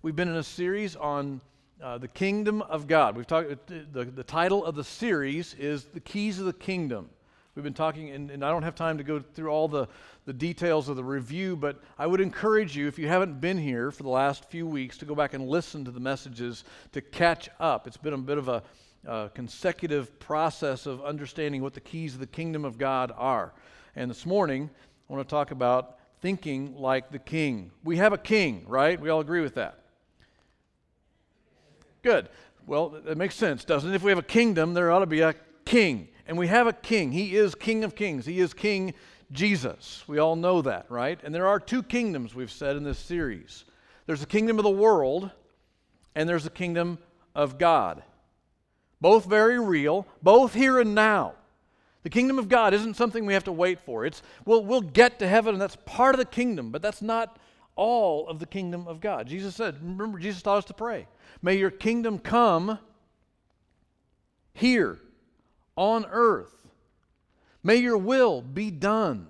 We've been in a series on uh, the kingdom of God. We've talked. The, the title of the series is "The Keys of the Kingdom." We've been talking, and, and I don't have time to go through all the, the details of the review, but I would encourage you, if you haven't been here for the last few weeks, to go back and listen to the messages to catch up. It's been a bit of a uh, consecutive process of understanding what the keys of the kingdom of God are. And this morning, I want to talk about thinking like the king. We have a king, right? We all agree with that. Good. Well, that makes sense, doesn't it? If we have a kingdom, there ought to be a king. And we have a king. He is King of Kings. He is King Jesus. We all know that, right? And there are two kingdoms we've said in this series there's the kingdom of the world, and there's the kingdom of God. Both very real, both here and now. The kingdom of God isn't something we have to wait for. It's we'll, we'll get to heaven, and that's part of the kingdom, but that's not all of the kingdom of God. Jesus said, remember, Jesus taught us to pray. May your kingdom come here on earth. May your will be done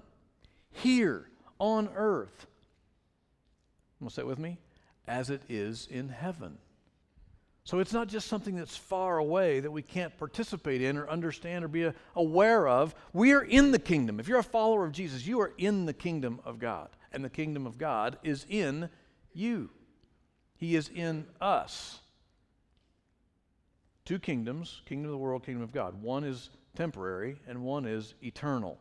here on earth. Want to say it with me? As it is in heaven. So it's not just something that's far away that we can't participate in or understand or be aware of. We are in the kingdom. If you're a follower of Jesus, you are in the kingdom of God. And the kingdom of God is in you. He is in us. Two kingdoms kingdom of the world, kingdom of God. One is temporary, and one is eternal.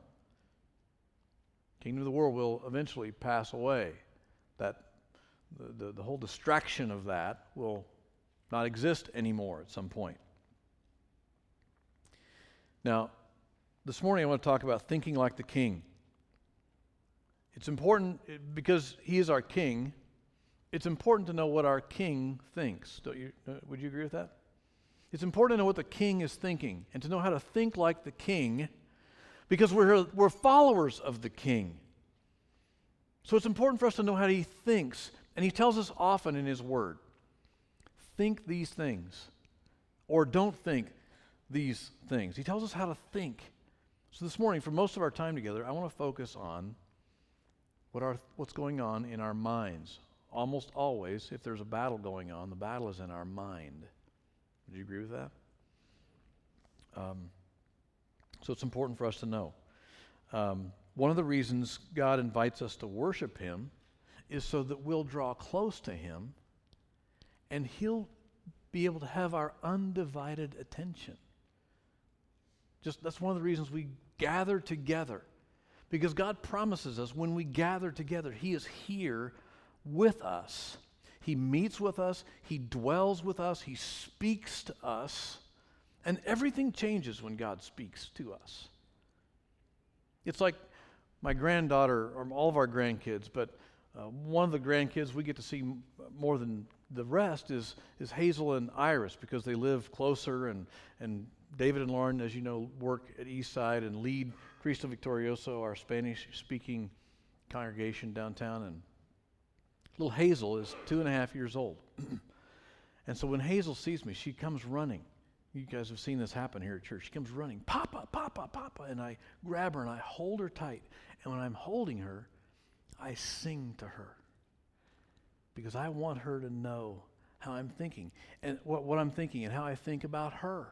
Kingdom of the world will eventually pass away. That the, the, the whole distraction of that will not exist anymore at some point. Now, this morning I want to talk about thinking like the king. It's important because he is our king it's important to know what our king thinks. Don't you, uh, would you agree with that? It's important to know what the king is thinking and to know how to think like the king because we're, we're followers of the king. So it's important for us to know how he thinks. And he tells us often in his word think these things or don't think these things. He tells us how to think. So this morning, for most of our time together, I want to focus on what what's going on in our minds, almost always, if there's a battle going on, the battle is in our mind. Would you agree with that? Um, so it's important for us to know. Um, one of the reasons God invites us to worship Him is so that we'll draw close to Him and He'll be able to have our undivided attention. Just that's one of the reasons we gather together. Because God promises us when we gather together, He is here with us. He meets with us, He dwells with us, He speaks to us, and everything changes when God speaks to us. It's like my granddaughter, or all of our grandkids, but uh, one of the grandkids we get to see more than the rest is, is Hazel and Iris because they live closer, and, and David and Lauren, as you know, work at Eastside and lead Cristo Victorioso, our Spanish speaking congregation downtown. And Little Hazel is two and a half years old. and so when Hazel sees me, she comes running. You guys have seen this happen here at church. She comes running, Papa, Papa, Papa. And I grab her and I hold her tight. And when I'm holding her, I sing to her because I want her to know how I'm thinking and what, what I'm thinking and how I think about her.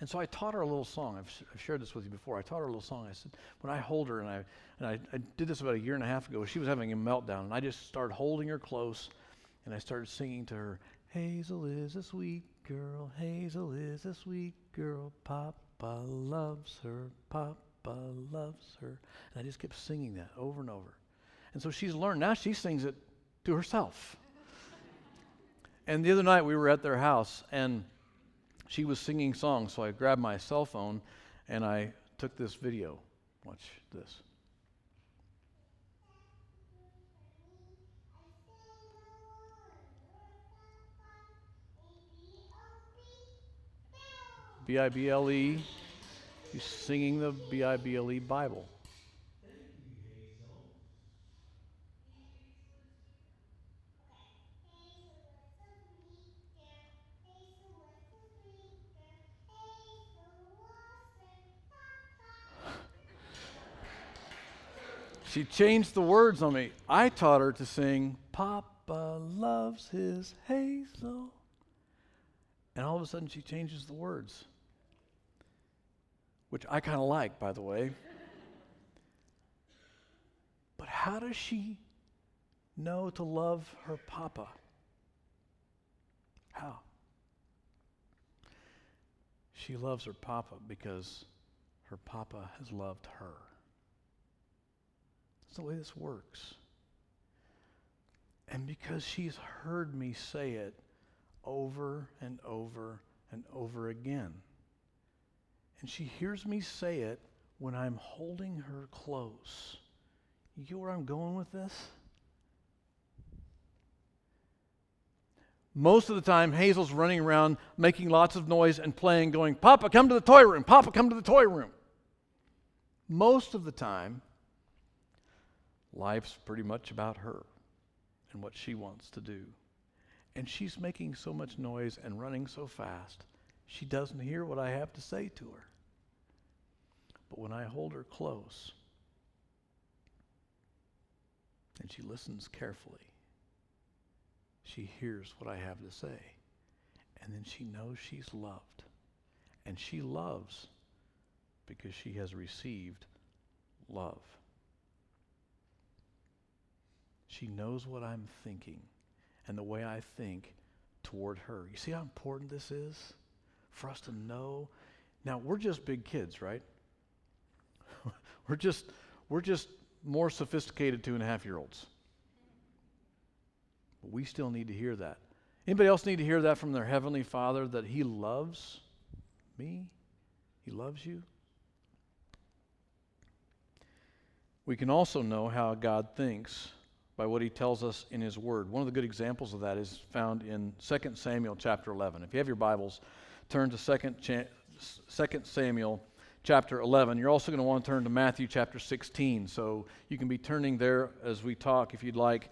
And so I taught her a little song. I've, I've, shared this with you before. I taught her a little song. I said, when I hold her, and I and I, I, did this about a year and a half ago. She was having a meltdown, and I just started holding her close, and I started singing to her. Hazel is a sweet girl. Hazel is a sweet girl. Papa loves her. Papa loves her. And I just kept singing that over and over. And so she's learned. Now she sings it to herself. and the other night we were at their house, and she was singing songs. So I grabbed my cell phone and I took this video. Watch this. B I B L E. He's singing the B I B L E Bible. Changed the words on me. I taught her to sing, Papa loves his Hazel. And all of a sudden she changes the words, which I kind of like, by the way. but how does she know to love her papa? How? She loves her papa because her papa has loved her. That's the way this works. And because she's heard me say it over and over and over again. And she hears me say it when I'm holding her close. You get where I'm going with this? Most of the time, Hazel's running around making lots of noise and playing, going, Papa, come to the toy room. Papa, come to the toy room. Most of the time, life's pretty much about her and what she wants to do. And she's making so much noise and running so fast, she doesn't hear what I have to say to her. But when I hold her close and she listens carefully, she hears what I have to say. And then she knows she's loved. And she loves because she has received love. She knows what I'm thinking and the way I think toward her. You see how important this is for us to know? Now, we're just big kids, right? we're just we're just more sophisticated two and a half year olds. But we still need to hear that. Anybody else need to hear that from their heavenly Father that He loves me? He loves you? We can also know how God thinks by what he tells us in his word. One of the good examples of that is found in 2 Samuel chapter 11. If you have your Bibles, turn to 2, cha- 2 Samuel chapter 11. You're also going to want to turn to Matthew chapter 16, so you can be turning there as we talk if you'd like.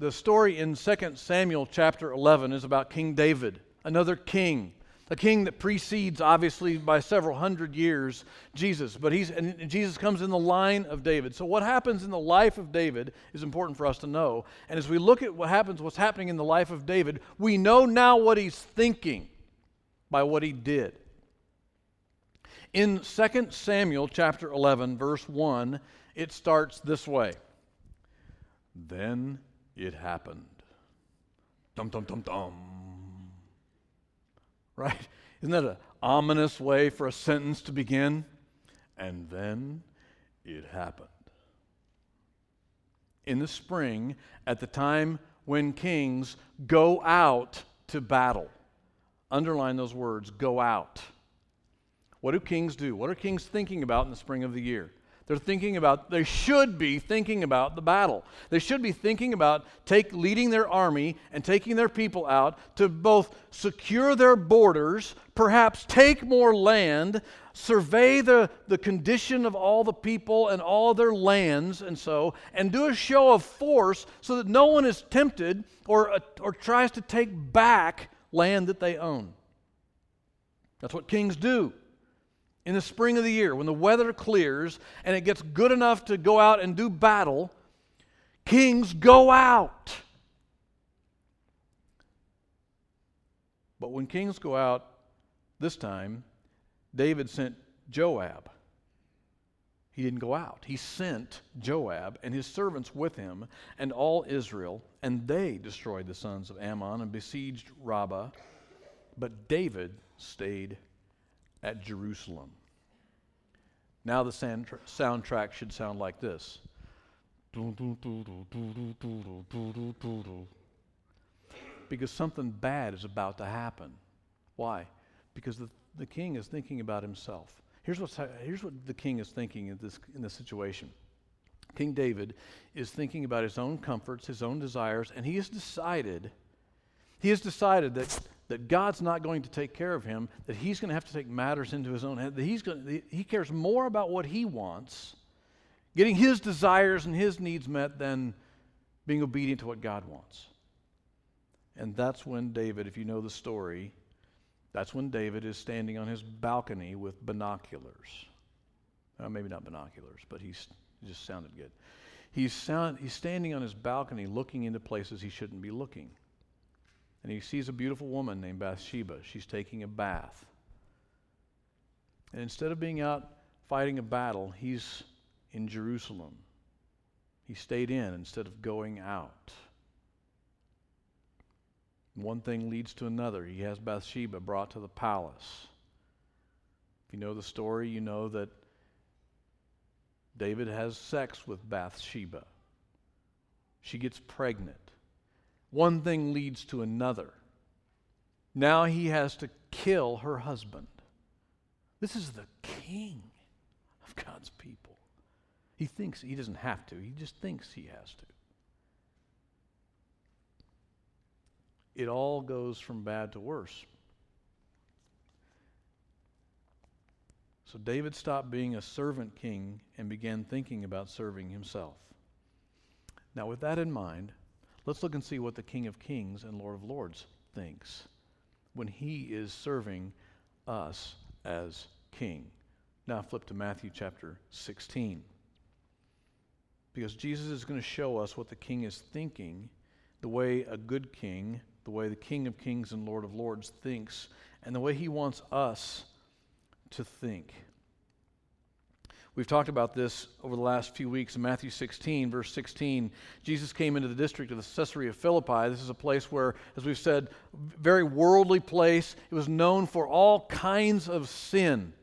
The story in 2 Samuel chapter 11 is about King David, another king a king that precedes, obviously, by several hundred years, Jesus. But he's, and Jesus comes in the line of David. So, what happens in the life of David is important for us to know. And as we look at what happens, what's happening in the life of David, we know now what he's thinking by what he did. In 2 Samuel chapter 11, verse 1, it starts this way Then it happened. Dum, dum, dum, dum right? Isn't that an ominous way for a sentence to begin? And then it happened. In the spring, at the time when kings go out to battle, underline those words go out. What do kings do? What are kings thinking about in the spring of the year? They're thinking about, they should be thinking about the battle. They should be thinking about take, leading their army and taking their people out to both secure their borders, perhaps take more land, survey the, the condition of all the people and all their lands, and so, and do a show of force so that no one is tempted or, or tries to take back land that they own. That's what kings do in the spring of the year, when the weather clears and it gets good enough to go out and do battle, kings go out. But when kings go out this time, David sent Joab. He didn't go out. He sent Joab and his servants with him and all Israel, and they destroyed the sons of Ammon and besieged Rabbah. But David stayed at Jerusalem. Now the soundtrack should sound like this. Because something bad is about to happen. Why? Because the, the king is thinking about himself. Here's, what's, here's what the king is thinking in this, in this situation. King David is thinking about his own comforts, his own desires, and he has decided, he has decided that that God's not going to take care of him, that he's going to have to take matters into his own head, that he's going he cares more about what he wants, getting his desires and his needs met than being obedient to what God wants. And that's when David, if you know the story, that's when David is standing on his balcony with binoculars. Uh, maybe not binoculars, but he's, he just sounded good. He's, sound, he's standing on his balcony looking into places he shouldn't be looking. And he sees a beautiful woman named Bathsheba. She's taking a bath. And instead of being out fighting a battle, he's in Jerusalem. He stayed in instead of going out. One thing leads to another. He has Bathsheba brought to the palace. If you know the story, you know that David has sex with Bathsheba. She gets pregnant. One thing leads to another. Now he has to kill her husband. This is the king of God's people. He thinks he doesn't have to, he just thinks he has to. It all goes from bad to worse. So David stopped being a servant king and began thinking about serving himself. Now, with that in mind, let's look and see what the King of Kings and Lord of Lords thinks when he is serving us as king. Now, flip to Matthew chapter 16. Because Jesus is going to show us what the king is thinking, the way a good king, the way the King of Kings and Lord of Lords thinks, and the way he wants us to think. We've talked about this over the last few weeks in Matthew 16, verse 16. Jesus came into the district of the Caesarea Philippi. This is a place where, as we've said, very worldly place. It was known for all kinds of sin.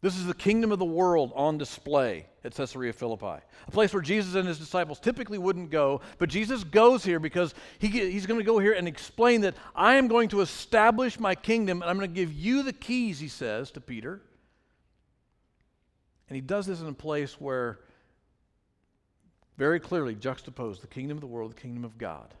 This is the kingdom of the world on display at Caesarea Philippi, a place where Jesus and his disciples typically wouldn't go, but Jesus goes here because he, he's going to go here and explain that I am going to establish my kingdom and I'm going to give you the keys, he says to Peter. And he does this in a place where very clearly juxtaposed the kingdom of the world, the kingdom of God.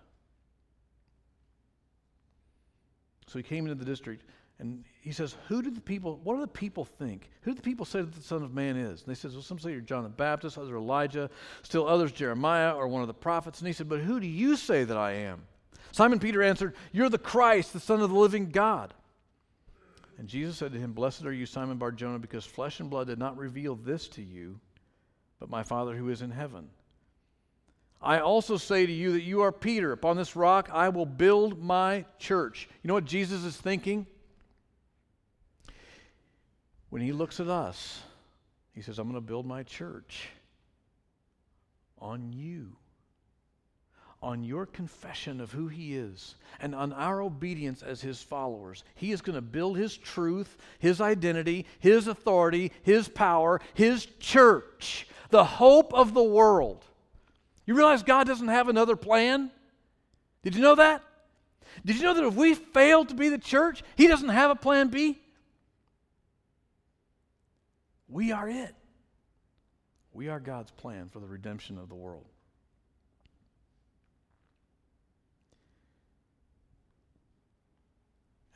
So he came into the district and he says, Who do the people, what do the people think? Who do the people say that the Son of Man is? And they says, Well, some say you're John the Baptist, others Elijah, still others Jeremiah or one of the prophets. And he said, But who do you say that I am? Simon Peter answered, You're the Christ, the Son of the living God. And Jesus said to him, Blessed are you, Simon Barjona, because flesh and blood did not reveal this to you, but my Father who is in heaven. I also say to you that you are Peter. Upon this rock I will build my church. You know what Jesus is thinking? When he looks at us, he says, I'm going to build my church on you on your confession of who He is and on our obedience as His followers. He is going to build His truth, His identity, His authority, His power, His church, the hope of the world. You realize God doesn't have another plan? Did you know that? Did you know that if we fail to be the church, He doesn't have a plan B? We are it. We are God's plan for the redemption of the world.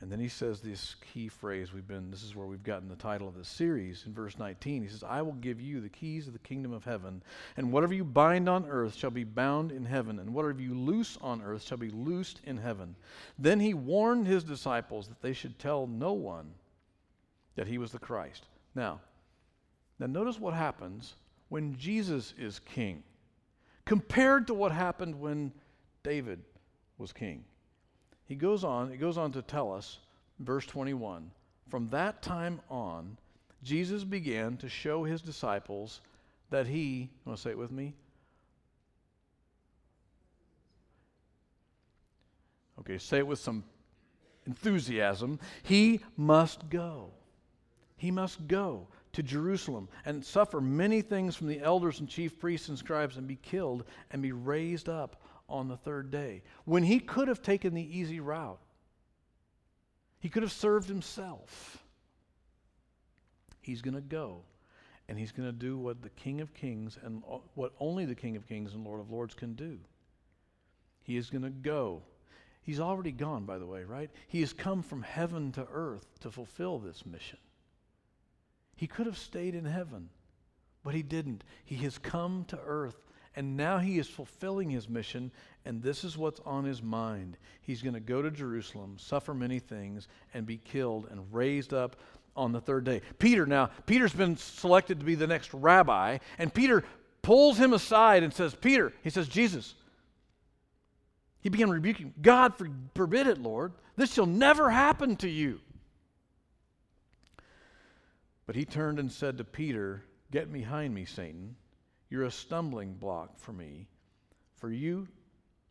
And then he says this key phrase we've been this is where we've gotten the title of this series in verse 19. He says, "I will give you the keys of the kingdom of heaven, and whatever you bind on earth shall be bound in heaven, and whatever you loose on earth shall be loosed in heaven." Then he warned his disciples that they should tell no one that he was the Christ. Now, now notice what happens when Jesus is king compared to what happened when David was king. He goes on, it goes on to tell us, verse 21, from that time on, Jesus began to show his disciples that he, you want to say it with me? Okay, say it with some enthusiasm. He must go. He must go to Jerusalem and suffer many things from the elders and chief priests and scribes and be killed and be raised up on the third day when he could have taken the easy route. He could have served himself. He's going to go and he's going to do what the King of Kings and uh, what only the King of Kings and Lord of Lords can do. He is going to go. He's already gone, by the way, right? He has come from heaven to earth to fulfill this mission. He could have stayed in heaven, but he didn't. He has come to earth and now he is fulfilling his mission, and this is what's on his mind. He's going to go to Jerusalem, suffer many things, and be killed and raised up on the third day. Peter, now, Peter's been selected to be the next rabbi, and Peter pulls him aside and says, Peter, he says, Jesus. He began rebuking, God forbid it, Lord. This shall never happen to you. But he turned and said to Peter, Get behind me, Satan. You're a stumbling block for me. For you,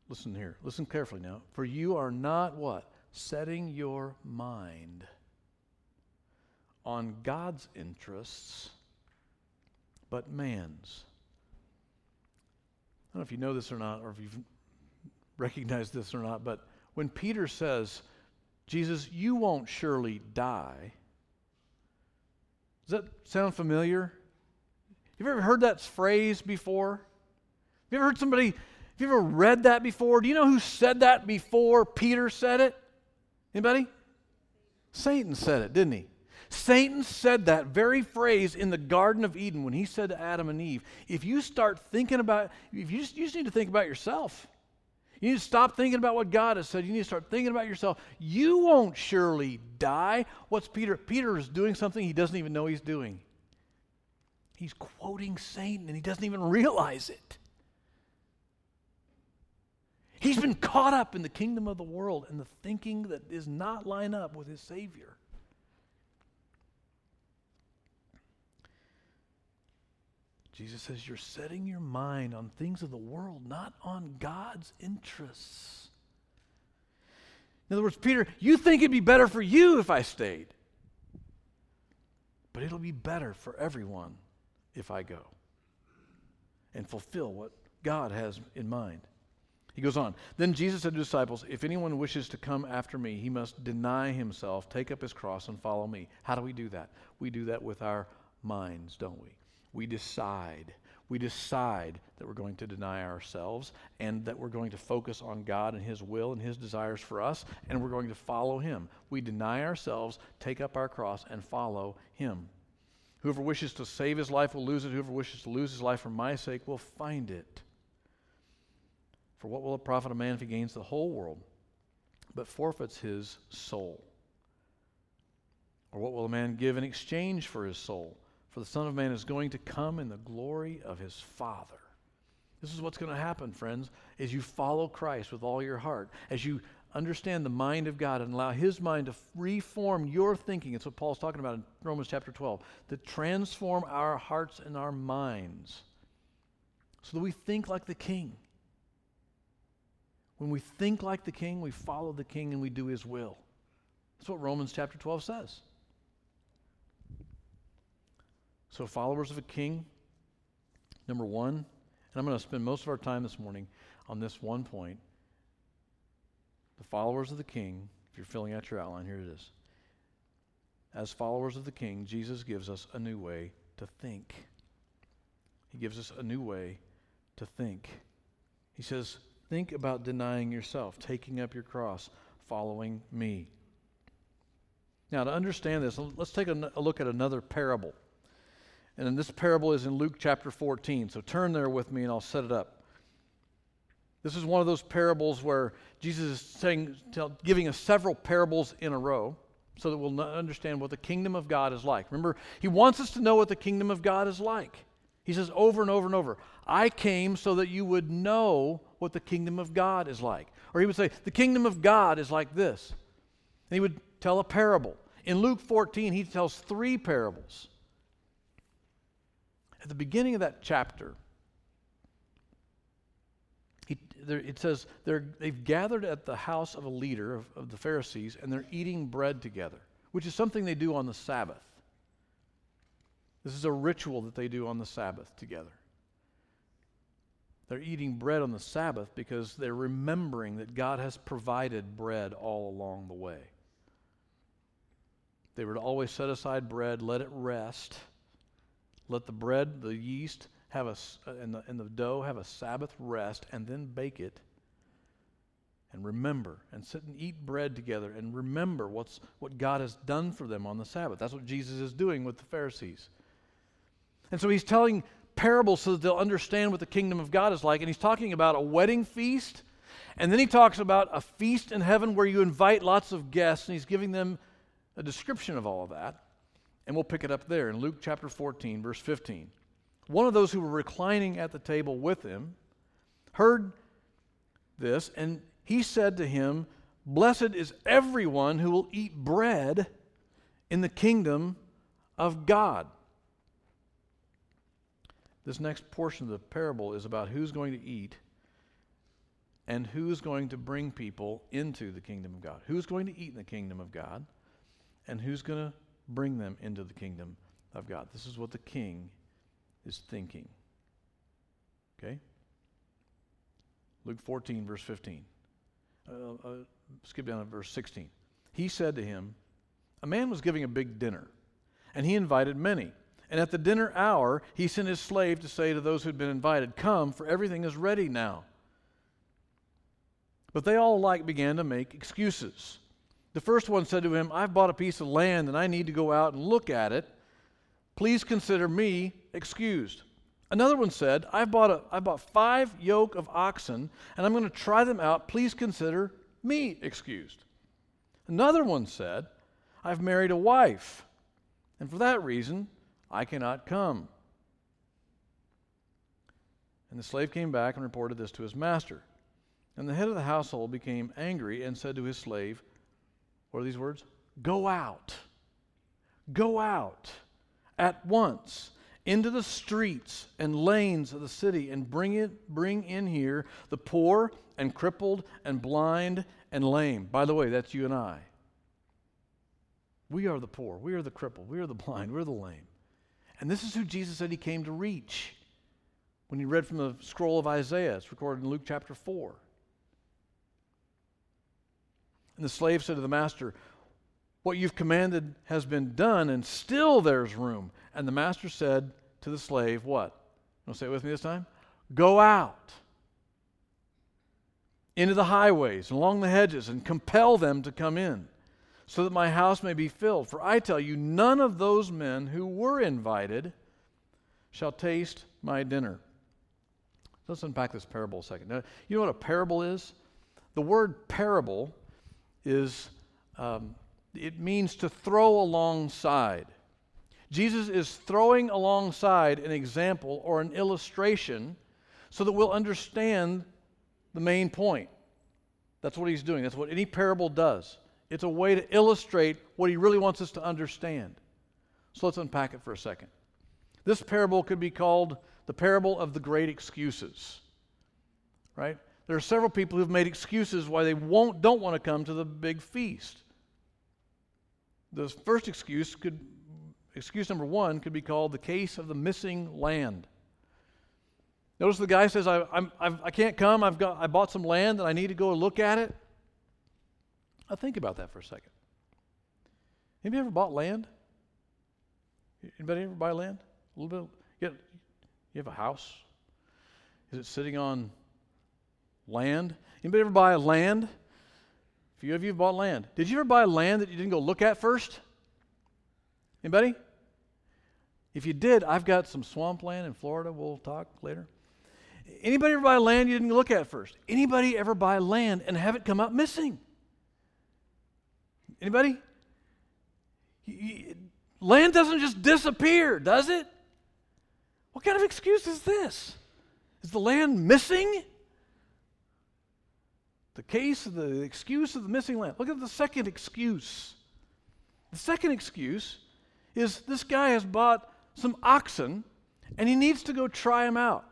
listen here, listen carefully now. For you are not what? Setting your mind on God's interests, but man's. I don't know if you know this or not, or if you've recognized this or not, but when Peter says, Jesus, you won't surely die, does that sound familiar? Have you ever heard that phrase before? Have you ever heard somebody, have you ever read that before? Do you know who said that before Peter said it? Anybody? Satan said it, didn't he? Satan said that very phrase in the Garden of Eden when he said to Adam and Eve, if you start thinking about, if you just, you just need to think about yourself. You need to stop thinking about what God has said. You need to start thinking about yourself. You won't surely die. What's Peter? Peter is doing something he doesn't even know he's doing. He's quoting Satan and he doesn't even realize it. He's been caught up in the kingdom of the world and the thinking that does not line up with his Savior. Jesus says, You're setting your mind on things of the world, not on God's interests. In other words, Peter, you think it'd be better for you if I stayed, but it'll be better for everyone if I go and fulfill what God has in mind. He goes on. Then Jesus said to disciples, If anyone wishes to come after me, he must deny himself, take up his cross, and follow me. How do we do that? We do that with our minds, don't we? we decide. We decide that we're going to deny ourselves and that we're going to focus on God and His will and His desires for us, and we're going to follow Him. We deny ourselves, take up our cross, and follow Him. Whoever wishes to save his life will lose it. Whoever wishes to lose his life for my sake will find it. For what will it profit a man if he gains the whole world, but forfeits his soul? Or what will a man give in exchange for his soul? For the Son of Man is going to come in the glory of his Father. This is what's going to happen, friends, as you follow Christ with all your heart, as you understand the mind of God and allow his mind to reform your thinking. It's what Paul's talking about in Romans chapter 12, to transform our hearts and our minds so that we think like the king. When we think like the king, we follow the king and we do his will. That's what Romans chapter 12 says. So, followers of a king, number one, and I'm going to spend most of our time this morning on this one point. The followers of the king, if you're filling out your outline, here it is. As followers of the king, Jesus gives us a new way to think. He gives us a new way to think. He says, Think about denying yourself, taking up your cross, following me. Now, to understand this, let's take a, look at another parable. And this parable is in Luke chapter 14. So turn there with me and I'll set it up. This is one of those parables where Jesus is saying, tell, giving us several parables in a row so that we'll understand what the kingdom of God is like. Remember, he wants us to know what the kingdom of God is like. He says over and over and over, I came so that you would know what the kingdom of God is like. Or he would say, the kingdom of God is like this. And he would tell a parable. In Luke 14, he tells three parables. At the beginning of that chapter, he, there, it says they've gathered at the house of a leader of, of the Pharisees and they're eating bread together, which is something they do on the Sabbath. This is a ritual that they do on the Sabbath together. They're eating bread on the Sabbath because they're remembering that God has provided bread all along the way. They were to always set aside bread, let it rest let the bread, the yeast, have a, and, uh, the, and the dough have a Sabbath rest, and then bake it. And remember, and sit and eat bread together, and remember what's, what God has done for them on the Sabbath. That's what Jesus is doing with the Pharisees. And so he's telling parables so that they'll understand what the kingdom of God is like. And he's talking about a wedding feast. And then he talks about a feast in heaven where you invite lots of guests. And he's giving them a description of all of that. And we'll pick it up there in Luke chapter 14, verse 15. One of those who were reclining at the table with him, heard this, and he said to him, Blessed is everyone who will eat bread in the kingdom of God. This next portion of the parable is about who's going to eat and who's going to bring people into the kingdom of God. Who's going to eat in the kingdom of God and who's going to bring them into the kingdom of God. This is what the king is thinking. Okay? Luke 14, verse 15. Uh, uh, skip down to verse 16. He said to him, A man was giving a big dinner, and he invited many. And at the dinner hour, he sent his slave to say to those who'd been invited, Come, for everything is ready now. But they all alike began to make excuses. The first one said to him, I've bought a piece of land and I need to go out and look at it. Please consider me excused. Another one said, I've bought, a, I bought five yoke of oxen and I'm going to try them out. Please consider me excused. Another one said, I've married a wife, and for that reason I cannot come. And the slave came back and reported this to his master. And the head of the household became angry and said to his slave, What are these words? Go out. Go out at once into the streets and lanes of the city and bring it bring in here the poor and crippled and blind and lame. By the way, that's you and I. We are the poor, we are the crippled, we are the blind, we're the lame. And this is who Jesus said he came to reach. When he read from the scroll of Isaiah, it's recorded in Luke chapter 4. And the slave said to the master, What you've commanded has been done, and still there's room. And the master said to the slave, What? You say it with me this time? Go out into the highways and along the hedges and compel them to come in, so that my house may be filled. For I tell you, none of those men who were invited shall taste my dinner. Let's unpack this parable a second. Now, you know what a parable is? The word parable is um, it means to throw alongside. Jesus is throwing alongside an example or an illustration so that we'll understand the main point. That's what he's doing. That's what any parable does. It's a way to illustrate what he really wants us to understand. So let's unpack it for a second. This parable could be called the parable of the great excuses. Right? There are several people who've made excuses why they won't, don't want to come to the big feast. The first excuse could, excuse number one, could be called the case of the missing land. Notice the guy says, I, I'm, I've, I can not come. I've got, I bought some land and I need to go look at it. Now think about that for a second. Have you ever bought land? Anybody ever buy land? A little bit. You you have a house. Is it sitting on Land. Anybody ever buy land? Few of you have bought land. Did you ever buy land that you didn't go look at first? Anybody? If you did, I've got some swampland in Florida. We'll talk later. Anybody ever buy land you didn't look at first? Anybody ever buy land and have it come up missing? Anybody? Land doesn't just disappear, does it? What kind of excuse is this? Is the land missing? The case of the excuse of the missing lamp. Look at the second excuse. The second excuse is this guy has bought some oxen and he needs to go try them out.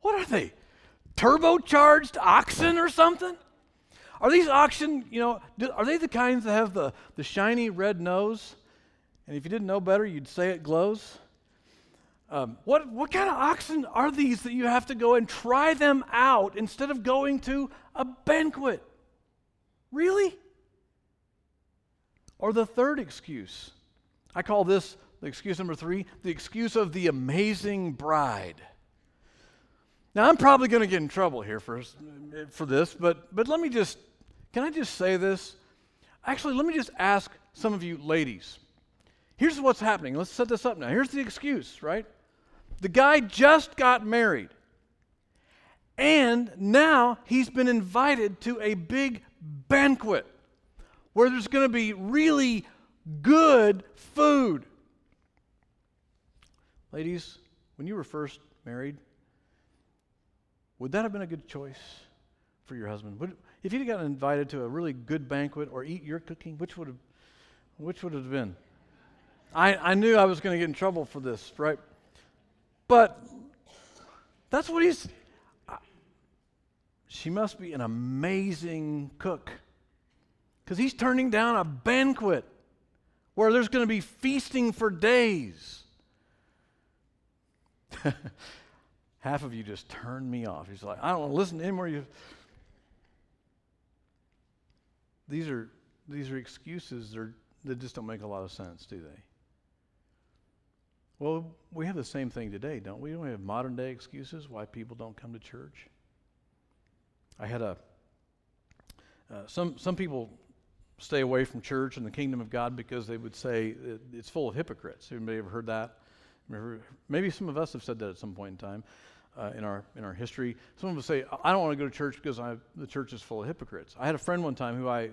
What are they? Turbocharged oxen or something? Are these oxen, you know, are they the kinds that have the, the shiny red nose? And if you didn't know better, you'd say it glows? Um, what, what kind of oxen are these that you have to go and try them out instead of going to a banquet? Really? Or the third excuse. I call this the excuse number three the excuse of the amazing bride. Now, I'm probably going to get in trouble here for, for this, but, but let me just, can I just say this? Actually, let me just ask some of you ladies. Here's what's happening. Let's set this up now. Here's the excuse, right? The guy just got married. And now he's been invited to a big banquet where there's going to be really good food. Ladies, when you were first married, would that have been a good choice for your husband? Would, if you'd gotten invited to a really good banquet or eat your cooking, which would have, which would have been? I, I knew I was going to get in trouble for this, right? But that's what he's. She must be an amazing cook because he's turning down a banquet where there's going to be feasting for days. Half of you just turned me off. He's like, I don't want to listen to anymore. You. These are these are excuses that just don't make a lot of sense, do they? Well, we have the same thing today, don't we? Don't We have modern day excuses why people don't come to church. I had a uh, some some people stay away from church and the kingdom of God because they would say it's full of hypocrites. Anybody ever heard that? Maybe some of us have said that at some point in time uh, in our in our history. Some of us say, "I don't want to go to church because I, the church is full of hypocrites." I had a friend one time who I,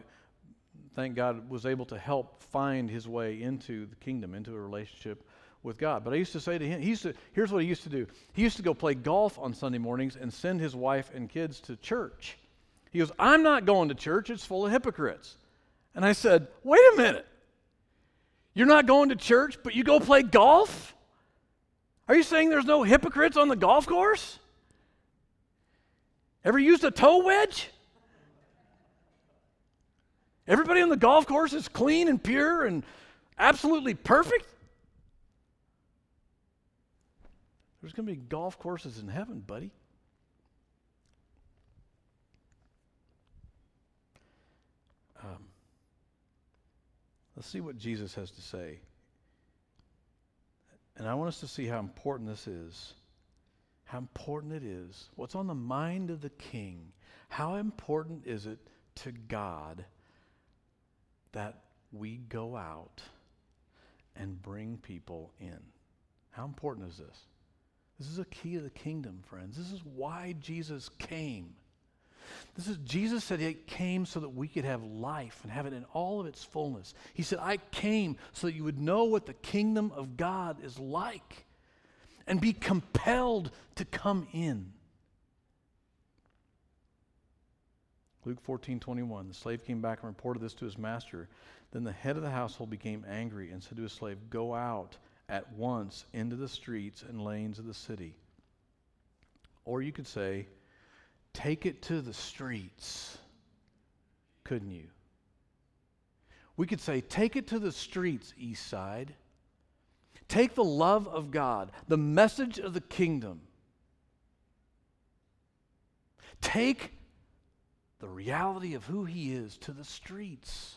thank God, was able to help find his way into the kingdom, into a relationship with God. But I used to say to him, he used to, here's what he used to do. He used to go play golf on Sunday mornings and send his wife and kids to church. He goes, I'm not going to church, it's full of hypocrites. And I said, wait a minute. You're not going to church, but you go play golf? Are you saying there's no hypocrites on the golf course? Ever used a toe wedge? Everybody on the golf course is clean and pure and absolutely perfect? There's going to be golf courses in heaven, buddy. Um, let's see what Jesus has to say. And I want us to see how important this is. How important it is. What's on the mind of the king? How important is it to God that we go out and bring people in? How important is this? This is a key to the kingdom, friends. This is why Jesus came. This is Jesus said he came so that we could have life and have it in all of its fullness. He said, I came so that you would know what the kingdom of God is like and be compelled to come in. Luke 14, 21. The slave came back and reported this to his master. Then the head of the household became angry and said to his slave, Go out at once into the streets and lanes of the city. Or you could say, take it to the streets, couldn't you? We could say, take it to the streets, East Side. Take the love of God, the message of the kingdom. Take the reality of who He is to the streets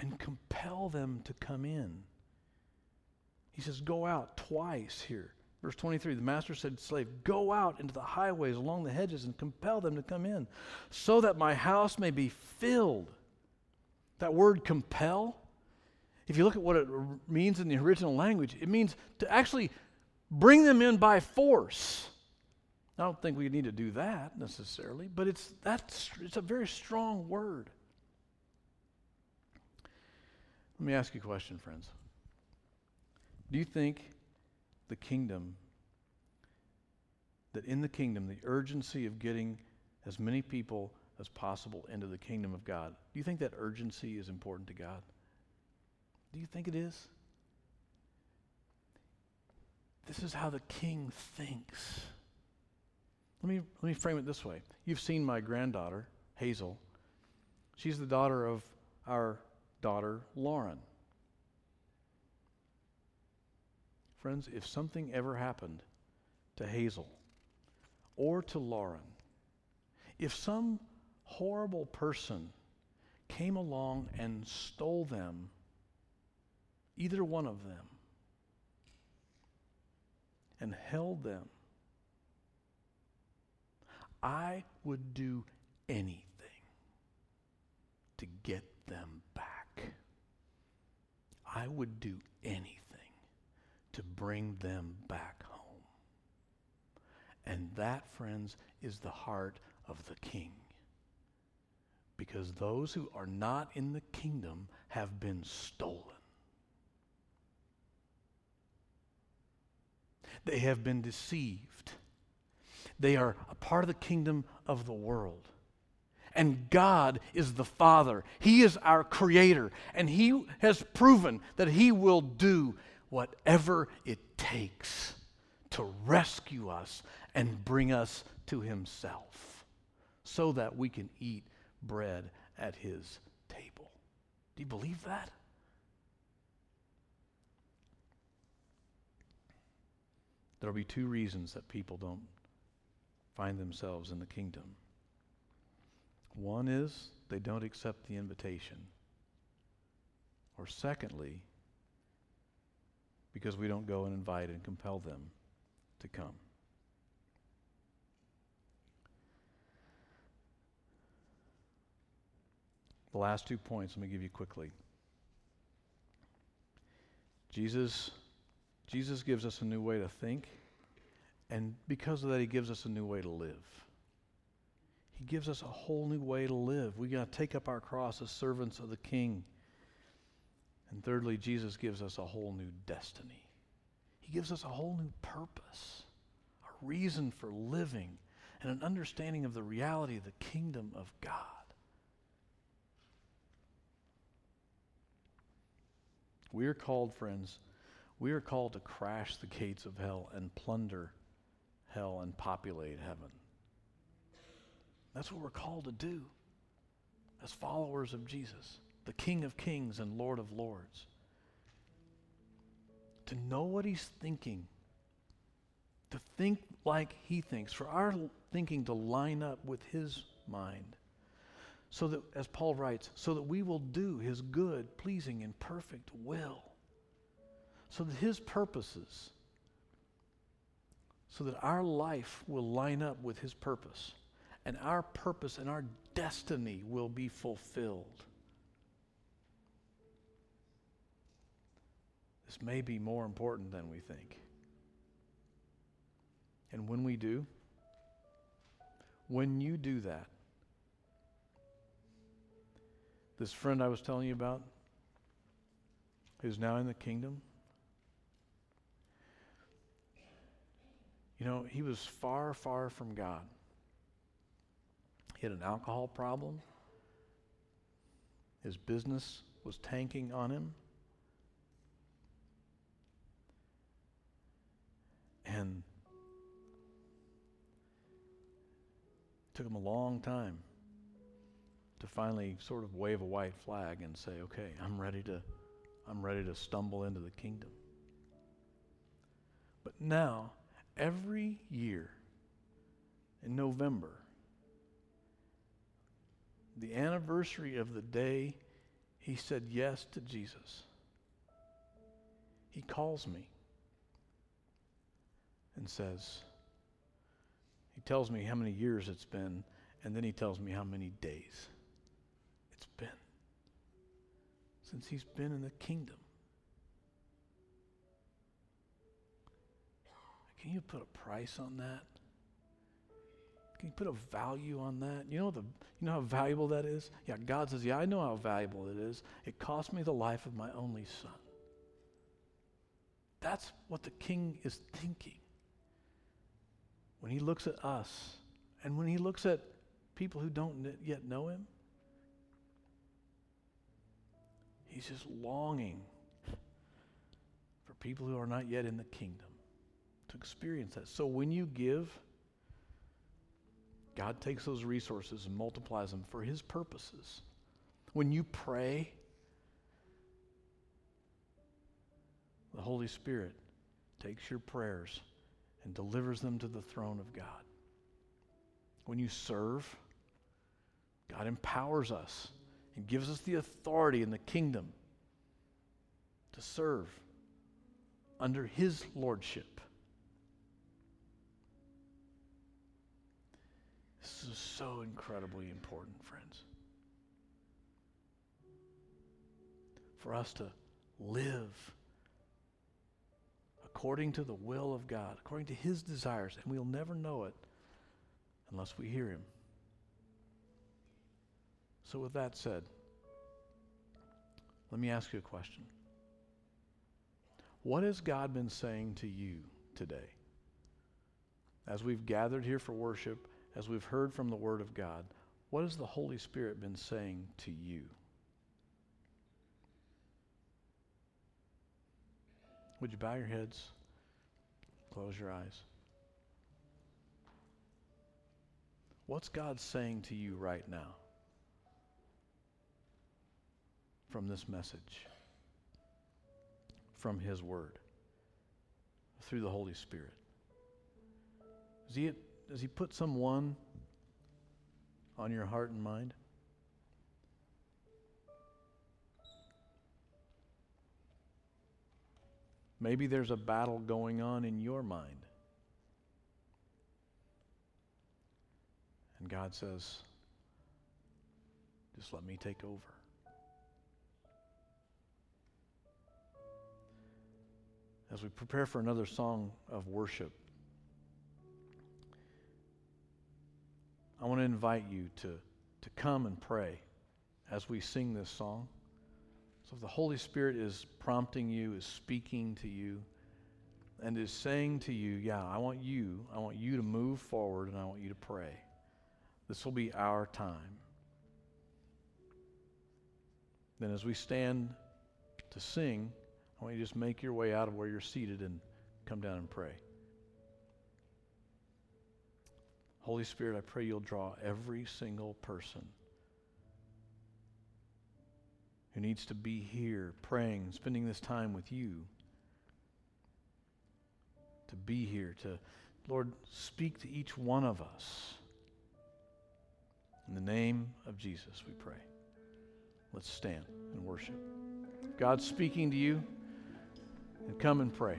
and compel them to come in. He says, Go out twice here. Verse 23 The master said to slave, Go out into the highways along the hedges and compel them to come in, so that my house may be filled. That word compel, if you look at what it means in the original language, it means to actually bring them in by force. I don't think we need to do that necessarily, but it's, that's, it's a very strong word. Let me ask you a question, friends. Do you think the kingdom, that in the kingdom, the urgency of getting as many people as possible into the kingdom of God, do you think that urgency is important to God? Do you think it is? This is how the king thinks. Let me, let me frame it this way. You've seen my granddaughter, Hazel. She's the daughter of our daughter, Lauren. Friends, if something ever happened to Hazel or to Lauren, if some horrible person came along and stole them, either one of them, and held them, I would do anything to get them I would do anything to bring them back home. And that, friends, is the heart of the king. Because those who are not in the kingdom have been stolen. They have been deceived. They are a part of the kingdom of the world. And God is the Father. He is our Creator. And He has proven that He will do whatever it takes to rescue us and bring us to Himself so that we can eat bread at His table. Do you believe that? There'll be two reasons that people don't find themselves in the kingdom. One is they don't accept the invitation. Or secondly, because we don't go and invite and compel them to come. The last two points, let me give you quickly. Jesus, Jesus gives us a new way to think, and because of that, he gives us a new way to live. He gives us a whole new way to live. We got to take up our cross as servants of the King. And thirdly, Jesus gives us a whole new destiny. He gives us a whole new purpose, a reason for living, and an understanding of the reality of the kingdom of God. We are called, friends, we are called to crash the gates of hell and plunder hell and populate heaven. That's what we're called to do as followers of Jesus, the King of Kings and Lord of Lords. To know what He's thinking, to think like He thinks, for our thinking to line up with His mind. So that, as Paul writes, so that we will do His good, pleasing, and perfect will. So that His purposes, so that our life will line up with His purpose and our purpose and our destiny will be fulfilled. This may be more important than we think. And when we do, when you do that, this friend I was telling you about, who's now in the kingdom, you know, he was far, far from God. He had an alcohol problem. His business was tanking on him. And it took him a long time to finally sort of wave a white flag and say, "Okay, I'm ready to I'm ready to stumble into the kingdom." But now, every year in November, the anniversary of the day he said yes to Jesus, he calls me and says, he tells me how many years it's been, and then he tells me how many days it's been since he's been in the kingdom. Can you put a price on that? Can you put a value on that? You know the you know how valuable that is? Yeah, God says, "Yeah, I know how valuable it is. It cost me the life of my only son." That's what the king is thinking. When he looks at us and when he looks at people who don't yet know him, he's just longing for people who are not yet in the kingdom to experience that. So when you give, God takes those resources and multiplies them for His purposes. When you pray, the Holy Spirit takes your prayers and delivers them to the throne of God. When you serve, God empowers us and gives us the authority in the kingdom to serve under His lordship. This is so incredibly important, friends. For us to live according to the will of God, according to His desires, and we'll never know it unless we hear Him. So, with that said, let me ask you a question. What has God been saying to you today. As we've gathered here for worship, as we've heard from the Word of God, what has the Holy Spirit been saying to you? Would you bow your heads? Close your eyes. What's God saying to you right now from this message, from His Word, through the Holy Spirit? Does He, does he put someone on your heart and mind? Maybe there's a battle going on in your mind. And God says, just let me take over. As we prepare for another song of worship, I want to invite you to, to come and pray as we sing this song. So if the Holy Spirit is prompting you, is speaking to you, and is saying to you, yeah, I want you, I want you to move forward and I want you to pray. This will be our time. Then as we stand to sing, I want you to just make your way out of where you're seated and come down and pray. Holy Spirit, I pray you'll draw every single person who needs to be here praying, spending this time with you, to be here, to, Lord, speak to each one of us. In the name of Jesus, we pray. Let's stand and worship. God's speaking to you, and come and pray.